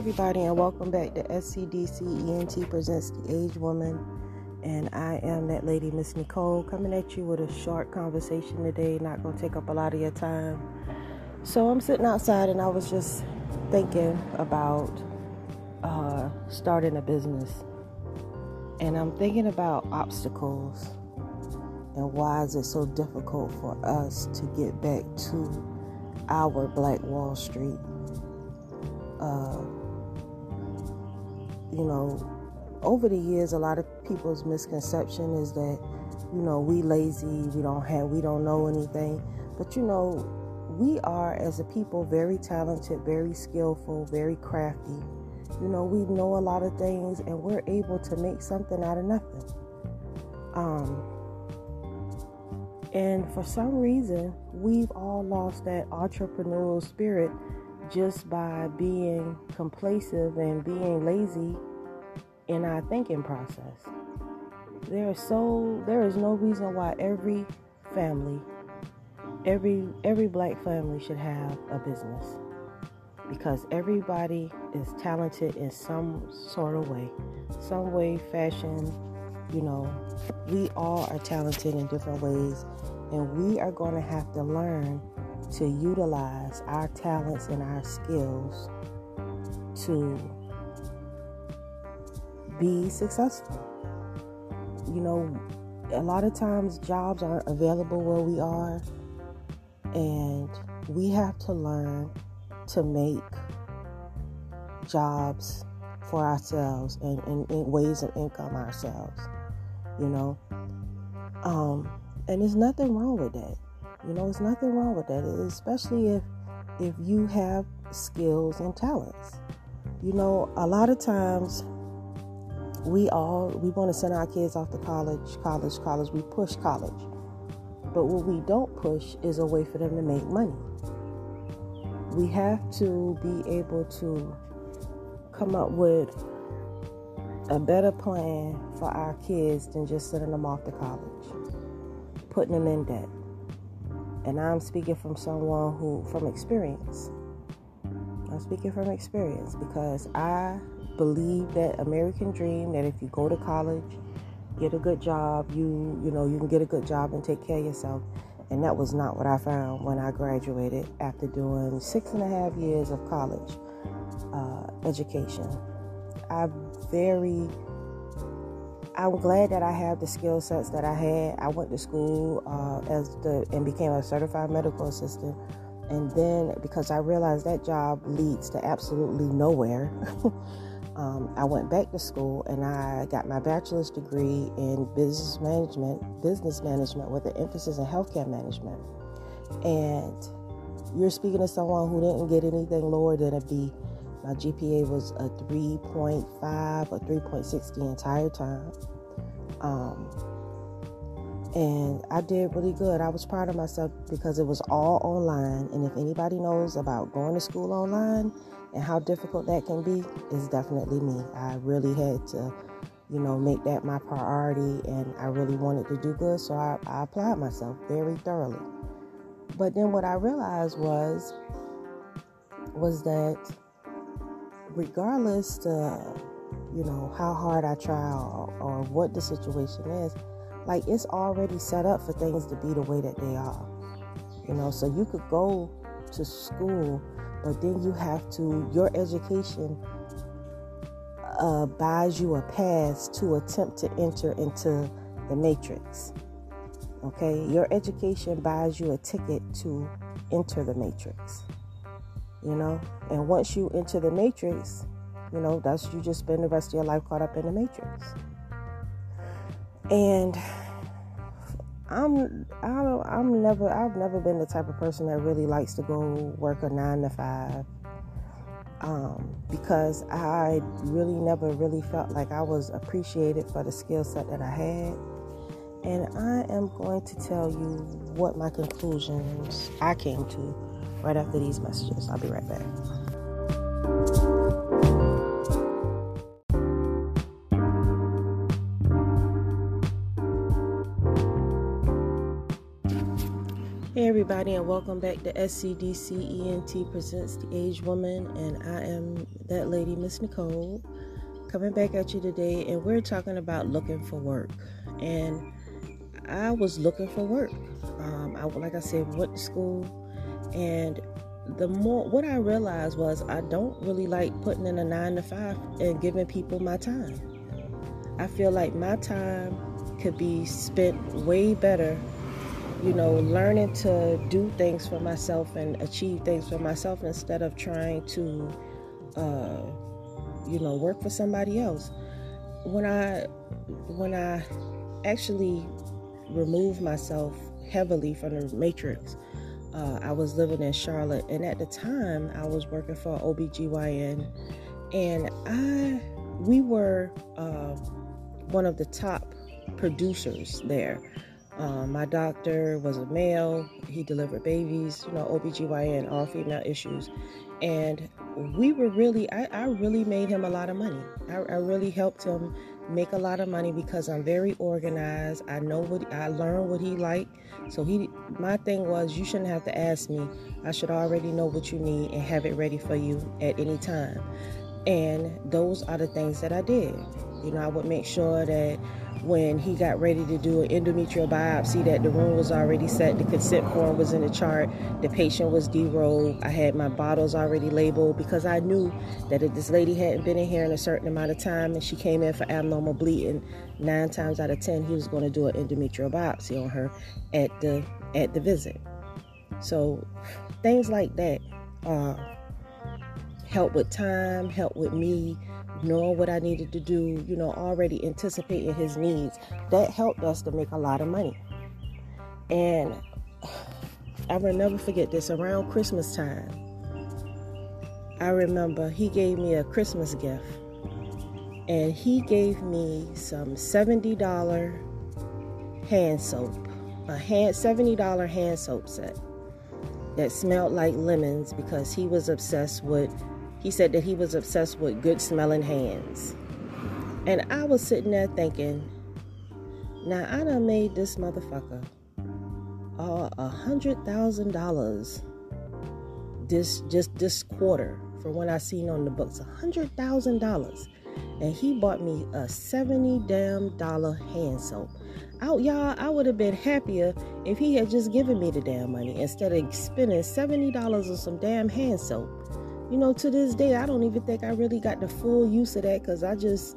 everybody, and welcome back to SCDC ENT Presents The Average Woman. And I am that lady, Miss Nicole, coming at you with a short conversation today. Not going to take up a lot of your time. So I'm sitting outside, and I was just thinking about uh, starting a business. And I'm thinking about obstacles and why is it so difficult for us to get back to our Black Wall Street uh, you know, over the years, a lot of people's misconception is that, you know, we lazy, we don't have, we don't know anything. But you know, we are as a people very talented, very skillful, very crafty. You know, we know a lot of things, and we're able to make something out of nothing. Um, and for some reason, we've all lost that entrepreneurial spirit just by being complacent and being lazy in our thinking process. There is so there is no reason why every family, every every black family should have a business. Because everybody is talented in some sort of way. Some way, fashion, you know, we all are talented in different ways and we are going to have to learn to utilize our talents and our skills to be successful. You know, a lot of times jobs aren't available where we are, and we have to learn to make jobs for ourselves and, in ways of income ourselves. You know, um, and there's nothing wrong with that. You know, there's nothing wrong with that, especially if if you have skills and talents. You know, a lot of times we all we want to send our kids off to college, college, college. We push college. But what we don't push is a way for them to make money. We have to be able to come up with a better plan for our kids than just sending them off to college, putting them in debt. And I'm speaking from someone who, from experience. I'm speaking from experience because I believe that American dream that if you go to college, get a good job, you you know you can get a good job and take care of yourself. And that was not what I found when I graduated after doing six and a half years of college uh, education. I very I'm glad that I have the skill sets that I had. I went to school uh, as the and became a certified medical assistant, and then because I realized that job leads to absolutely nowhere, um, I went back to school and I got my bachelor's degree in business management, business management with an emphasis in healthcare management. And you're speaking to someone who didn't get anything lower than a B. My GPA was a 3.5 or 3.6 the entire time. Um, and I did really good. I was proud of myself because it was all online. And if anybody knows about going to school online and how difficult that can be, is definitely me. I really had to, you know, make that my priority, and I really wanted to do good, so I, I applied myself very thoroughly. But then what I realized was was that regardless to you know how hard I try or, or what the situation is, like it's already set up for things to be the way that they are. You know, so you could go to school, but then you have to your education uh, buys you a pass to attempt to enter into the matrix. Okay, your education buys you a ticket to enter the matrix you know. And once you enter the matrix, you know, that's you just spend the rest of your life caught up in the matrix. And I'm I don't I'm never I've never been the type of person that really likes to go work a nine to five. Um, because I really never really felt like I was appreciated for the skill set that I had. And I am going to tell you what my conclusions I came to right after these messages. I'll be right back. Everybody, and welcome back to SCDC ENT Presents The Average Woman. And I am that lady, Miss Nicole, coming back at you today. And we're talking about looking for work. And I was looking for work. Um, I, like I said, went to school. And the more, what I realized was I don't really like putting in a nine to five and giving people my time. I feel like my time could be spent way better you know, learning to do things for myself and achieve things for myself instead of trying to, uh, you know, work for somebody else. When I, when I actually removed myself heavily from the matrix, uh, I was living in Charlotte, and at the time, I was working for OBGYN, and I, we were uh, one of the top producers there. Um, my doctor was a male. He delivered babies, you know, OBGYN, all female issues. And we were really, I, I really made him a lot of money. I, I, really helped him make a lot of money because I'm very organized. I know what, I learned what he liked. So he, my thing was, you shouldn't have to ask me. I should already know what you need and have it ready for you at any time. And those are the things that I did. You know, I would make sure that when he got ready to do an endometrial biopsy that the room was already set the consent form was in the chart the patient was derobed i had my bottles already labeled because i knew that if this lady hadn't been in here in a certain amount of time and she came in for abnormal bleeding nine times out of ten he was going to do an endometrial biopsy on her at the at the visit. So things like that uh, help with time help with me knowing what I needed to do, you know, already anticipating his needs. That helped us to make a lot of money. And I will never forget this around Christmas time. I remember he gave me a Christmas gift. And he gave me some $70 hand soap, a hand $70 hand soap set that smelled like lemons because he was obsessed with he said that he was obsessed with good smelling hands. And I was sitting there thinking, now I done made this motherfucker a hundred thousand dollars this just this quarter for when I seen on the books a hundred thousand dollars. And he bought me a 70 damn dollar hand soap. Out y'all I would have been happier if he had just given me the damn money instead of spending $70 on some damn hand soap you know, to this day, I don't even think I really got the full use of that because I just,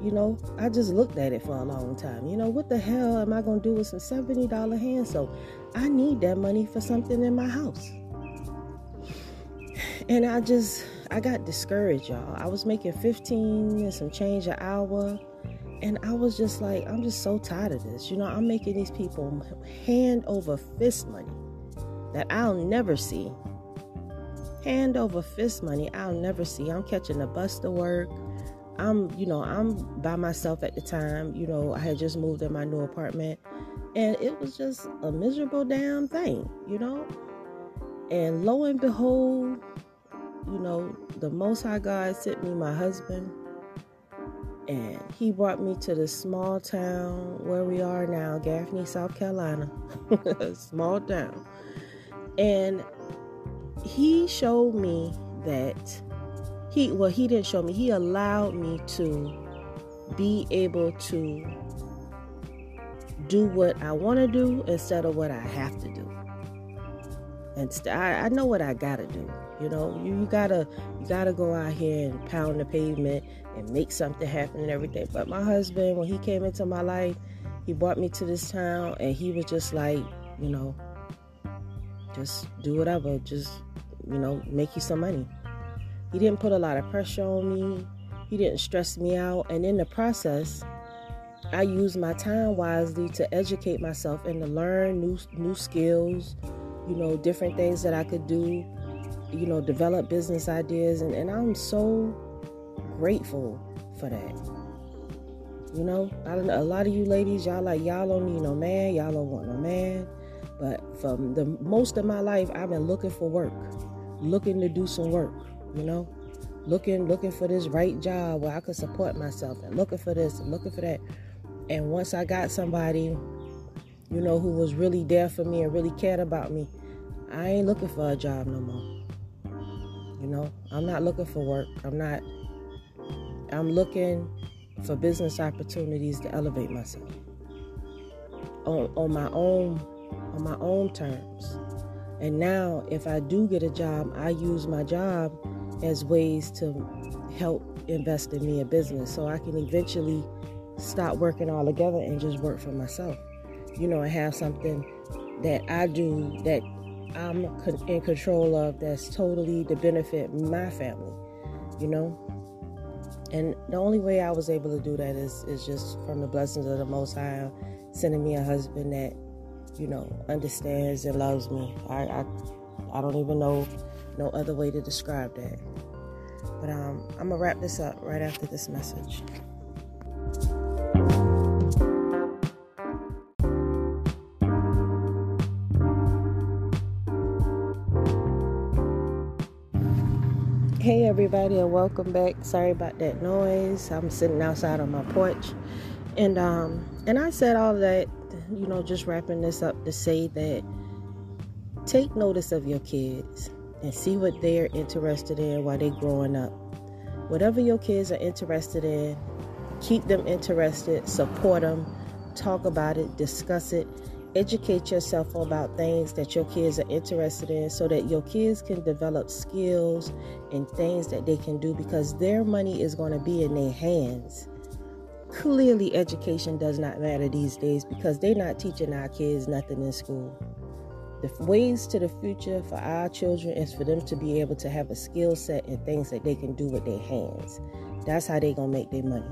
you know, I just looked at it for a long time. You know, what the hell am I going to do with some $70 hand soap? I need that money for something in my house. And I just, I got discouraged, y'all. I was making 15 and some change an hour. And I was just like, I'm just so tired of this. You know, I'm making these people hand over fist money that I'll never see hand over fist money I'll never see. I'm catching a bus to work. I'm, you know, I'm by myself at the time. You know, I had just moved in my new apartment and it was just a miserable damn thing, you know? And lo and behold, you know, the Most High God sent me my husband and he brought me to the small town where we are now, Gaffney, South Carolina. small town. And he showed me that he well he didn't show me he allowed me to be able to do what i want to do instead of what i have to do. And st- I, I know what i gotta do you know? You, you gotta you gotta go out here and pound the pavement and make something happen and everything. But my husband when he came into my life he brought me to this town and he was just like you know just do whatever just you know, make you some money. He didn't put a lot of pressure on me. He didn't stress me out. And in the process, I used my time wisely to educate myself and to learn new new skills, you know, different things that I could do, you know, develop business ideas and, and I'm so grateful for that. You know, a lot of you ladies, y'all like y'all don't need no man, y'all don't want no man. But from the most of my life I've been looking for work looking to do some work, you know, looking looking for this right job where I could support myself and looking for this and looking for that. And once I got somebody you know, who was really there for me and really cared about me, I ain't looking for a job no more. You know, I'm not looking for work. I'm not, I'm looking for business opportunities to elevate myself on, on my own on my own terms. And now if I do get a job, I use my job as ways to help invest in me a business so I can eventually stop working all together and just work for myself. You know, and have something that I do that I'm in control of that's totally to benefit my family, you know? And the only way I was able to do that is, is just from the blessings of the Most High, sending me a husband that, you know, understands and loves me. I, I, I don't even know no other way to describe that. But um, I'm gonna wrap this up right after this message. Hey everybody and welcome back. Sorry about that noise. I'm sitting outside on my porch. And um and I said all that, you know, just wrapping this up to say that take notice of your kids and see what they're interested in while they're growing up. Whatever your kids are interested in, keep them interested, support them, talk about it, discuss it, educate yourself about things that your kids are interested in so that your kids can develop skills and things that they can do because their money is going to be in their hands. Clearly, education does not matter these days because they're not teaching our kids nothing in school. The ways to the future for our children is for them to be able to have a skill set and things that they can do with their hands. That's how they're going to make their money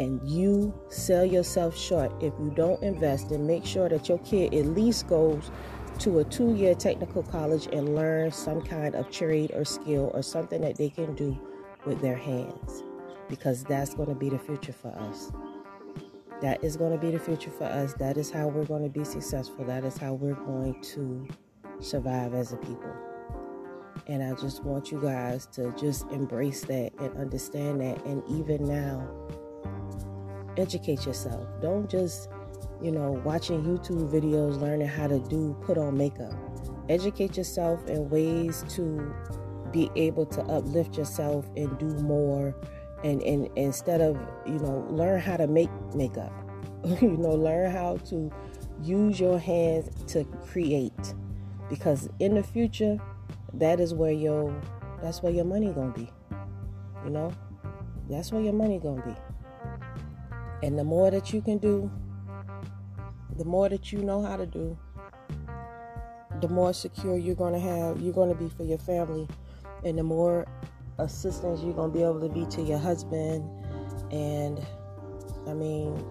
and you sell yourself short if you don't invest and make sure that your kid at least goes to a two year technical college and learn some kind of trade or skill or something that they can do with their hands because that's going to be the future for us. That is going to be the future for us. That is how we're going to be successful. That is how we're going to survive as a people. And I just want you guys to just embrace that and understand that. And even now, educate yourself. Don't just, you know, watching YouTube videos learning how to do put on makeup. Educate yourself in ways to be able to uplift yourself and do more and, and instead of, you know, learn how to make makeup. you know, learn how to use your hands to create. Because in the future, that is where your that's where your money gonna be. You know? That's where your money gonna be. And the more that you can do, the more that you know how to do, the more secure you're to have, you're to be for your family, and the more assistance you're going to be able to be to your husband. And I mean,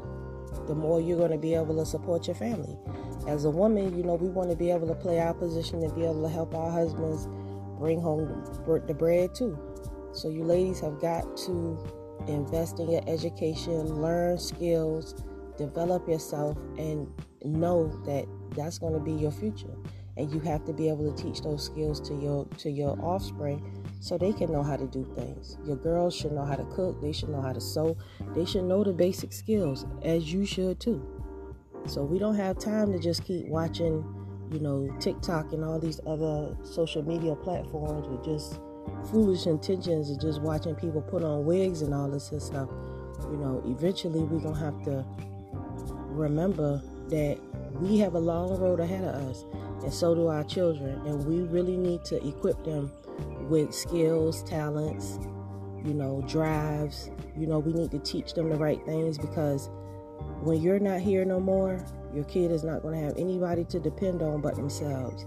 the more you're going to be able to support your family. As a woman, you know, we want to be able to play our position and be able to help our husbands bring home the bread too. So, you ladies have got to invest in your education, learn skills, develop yourself, and know that that's going to be your future. And you have to be able to teach those skills to your to your offspring so they can know how to do things. Your girls should know how to cook, they should know how to sew, they should know the basic skills as you should too. So we don't have time to just keep watching, you know, TikTok and all these other social media platforms with just foolish intentions of just watching people put on wigs and all this stuff, you know, eventually we're to have to remember that we have a long road ahead of us, and so do our children. And we really need to equip them with skills, talents, you know, drives. You know, we need to teach them the right things because when you're not here no more, your kid is not going to have anybody to depend on but themselves.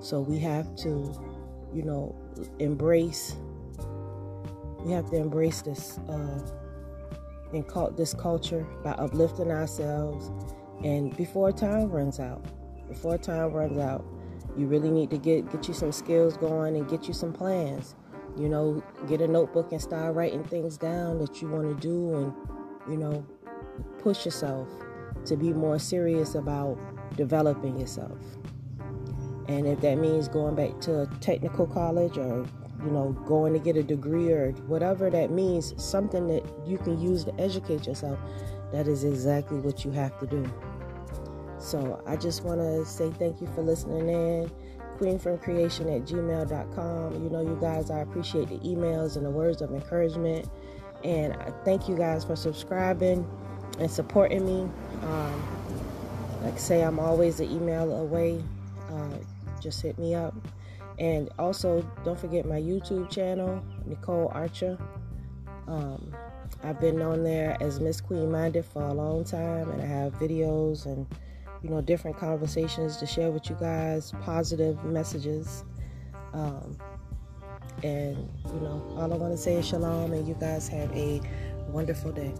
So we have to you know, embrace. We have to embrace this uh, and call this culture by uplifting ourselves. And before time runs out, before time runs out, you really need to get get you some skills going and get you some plans. You know, get a notebook and start writing things down that you want to do, and you know, push yourself to be more serious about developing yourself. And if that means going back to a technical college or, you know, going to get a degree or whatever that means, something that you can use to educate yourself, that is exactly what you have to do. So I just want to say thank you for listening in. Queenfromcreation at gmail.com. You know, you guys, I appreciate the emails and the words of encouragement. And I thank you guys for subscribing and supporting me. Um, like I say, I'm always an email away. Uh, just hit me up. And also, don't forget my YouTube channel, Nicole Archer. Um, I've been on there as Miss Queen Minded for a long time, and I have videos and you know different conversations to share with you guys, positive messages. Um, and you know, all I want to say is shalom, and you guys have a wonderful day.